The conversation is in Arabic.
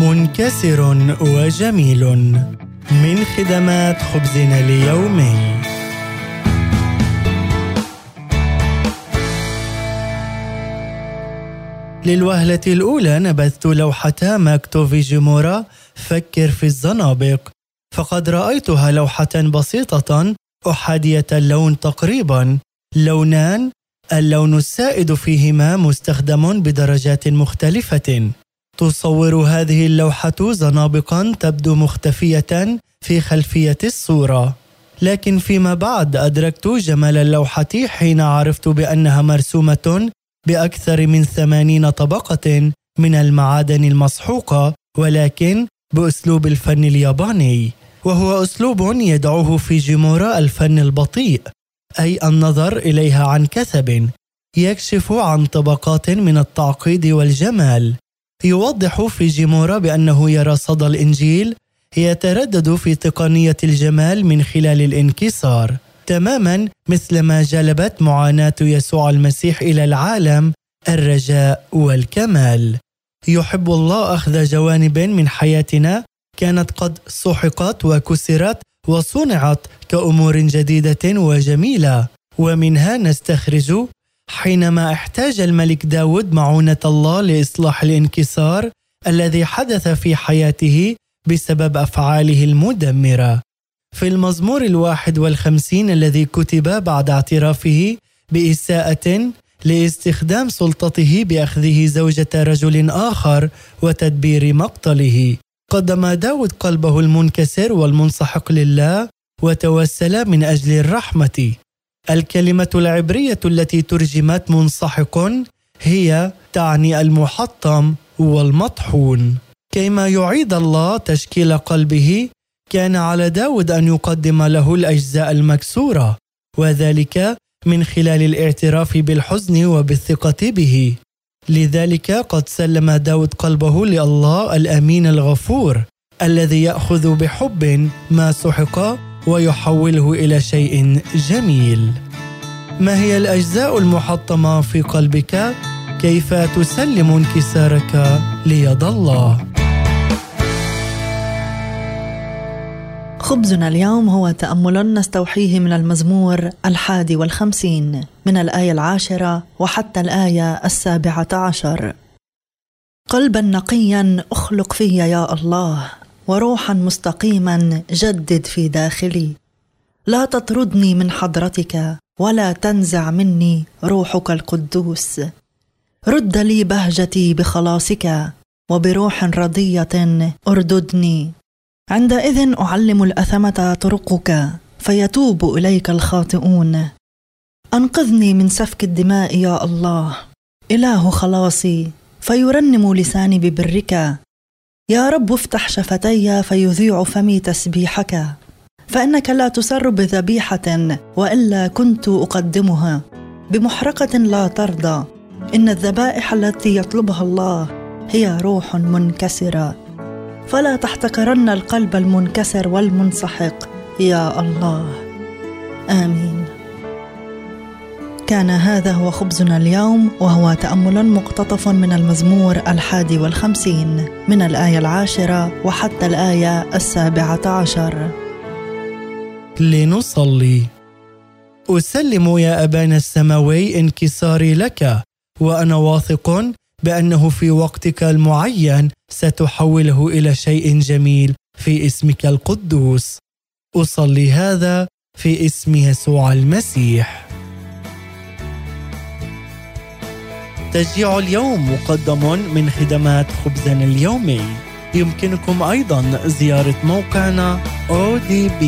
منكسر وجميل من خدمات خبزنا اليومي. للوهلة الأولى نبذت لوحة ماكتو فيجيمورا فكر في الزنابق فقد رأيتها لوحة بسيطة أحادية اللون تقريبا. لونان اللون السائد فيهما مستخدم بدرجات مختلفة. تصور هذه اللوحة زنابقا تبدو مختفية في خلفية الصورة. لكن فيما بعد أدركت جمال اللوحة حين عرفت بأنها مرسومة بأكثر من ثمانين طبقة من المعادن المسحوقة ولكن بأسلوب الفن الياباني. وهو أسلوب يدعوه في جيمورا الفن البطيء أي النظر إليها عن كثب يكشف عن طبقات من التعقيد والجمال. يوضح في جيمورا بأنه يرى صدى الإنجيل يتردد في تقنية الجمال من خلال الانكسار. تماما مثل ما جلبت معاناة يسوع المسيح إلى العالم الرجاء والكمال. يحب الله أخذ جوانب من حياتنا كانت قد سحقت وكسرت وصنعت كأمور جديدة وجميلة. ومنها نستخرج حينما احتاج الملك داود معونة الله لإصلاح الانكسار الذي حدث في حياته بسبب أفعاله المدمرة. في المزمور الواحد والخمسين الذي كتب بعد اعترافه بإساءة لاستخدام سلطته بأخذه زوجة رجل آخر وتدبير مقتله. قدم داود قلبه المنكسر والمنسحق لله وتوسل من أجل الرحمة. الكلمة العبرية التي ترجمت منسحق هي تعني المحطم والمطحون. كيما يعيد الله تشكيل قلبه كان على داود أن يقدم له الأجزاء المكسورة وذلك من خلال الاعتراف بالحزن وبالثقة به. لذلك قد سلم داود قلبه لله الأمين الغفور الذي يأخذ بحب ما سحق ويحوله إلى شيء جميل ما هي الأجزاء المحطمة في قلبك؟ كيف تسلم انكسارك ليد الله؟ خبزنا اليوم هو تأمل نستوحيه من المزمور الحادي والخمسين من الآية العاشرة وحتى الآية السابعة عشر قلبا نقيا أخلق في يا الله وروحا مستقيما جدد في داخلي. لا تطردني من حضرتك ولا تنزع مني روحك القدوس. رد لي بهجتي بخلاصك وبروح رضية أرددني. عندئذ أعلم الأثمة طرقك فيتوب إليك الخاطئون. أنقذني من سفك الدماء يا الله. إله خلاصي فيرنم لساني ببرك يا رب افتح شفتي فيذيع فمي تسبيحك فإنك لا تسر بذبيحة وإلا كنت أقدمها. بمحرقة لا ترضى إن الذبائح التي يطلبها الله هي روح منكسرة. فلا تحتقرن القلب المنكسر والمنسحق يا الله. آمين. كان هذا هو خبزنا اليوم وهو تأمل مقتطف من المزمور الحادي والخمسين من الآية العاشرة وحتى الآية السابعة عشر. لنصلي. أسلم يا أبانا السماوي انكساري لك وأنا واثق بأنه في وقتك المعين ستحوله إلى شيء جميل في اسمك القدوس. أصلي هذا في اسم يسوع المسيح. تشجيع اليوم مقدم من خدمات خبزنا اليومي. يمكنكم أيضا زيارة موقعنا odb.org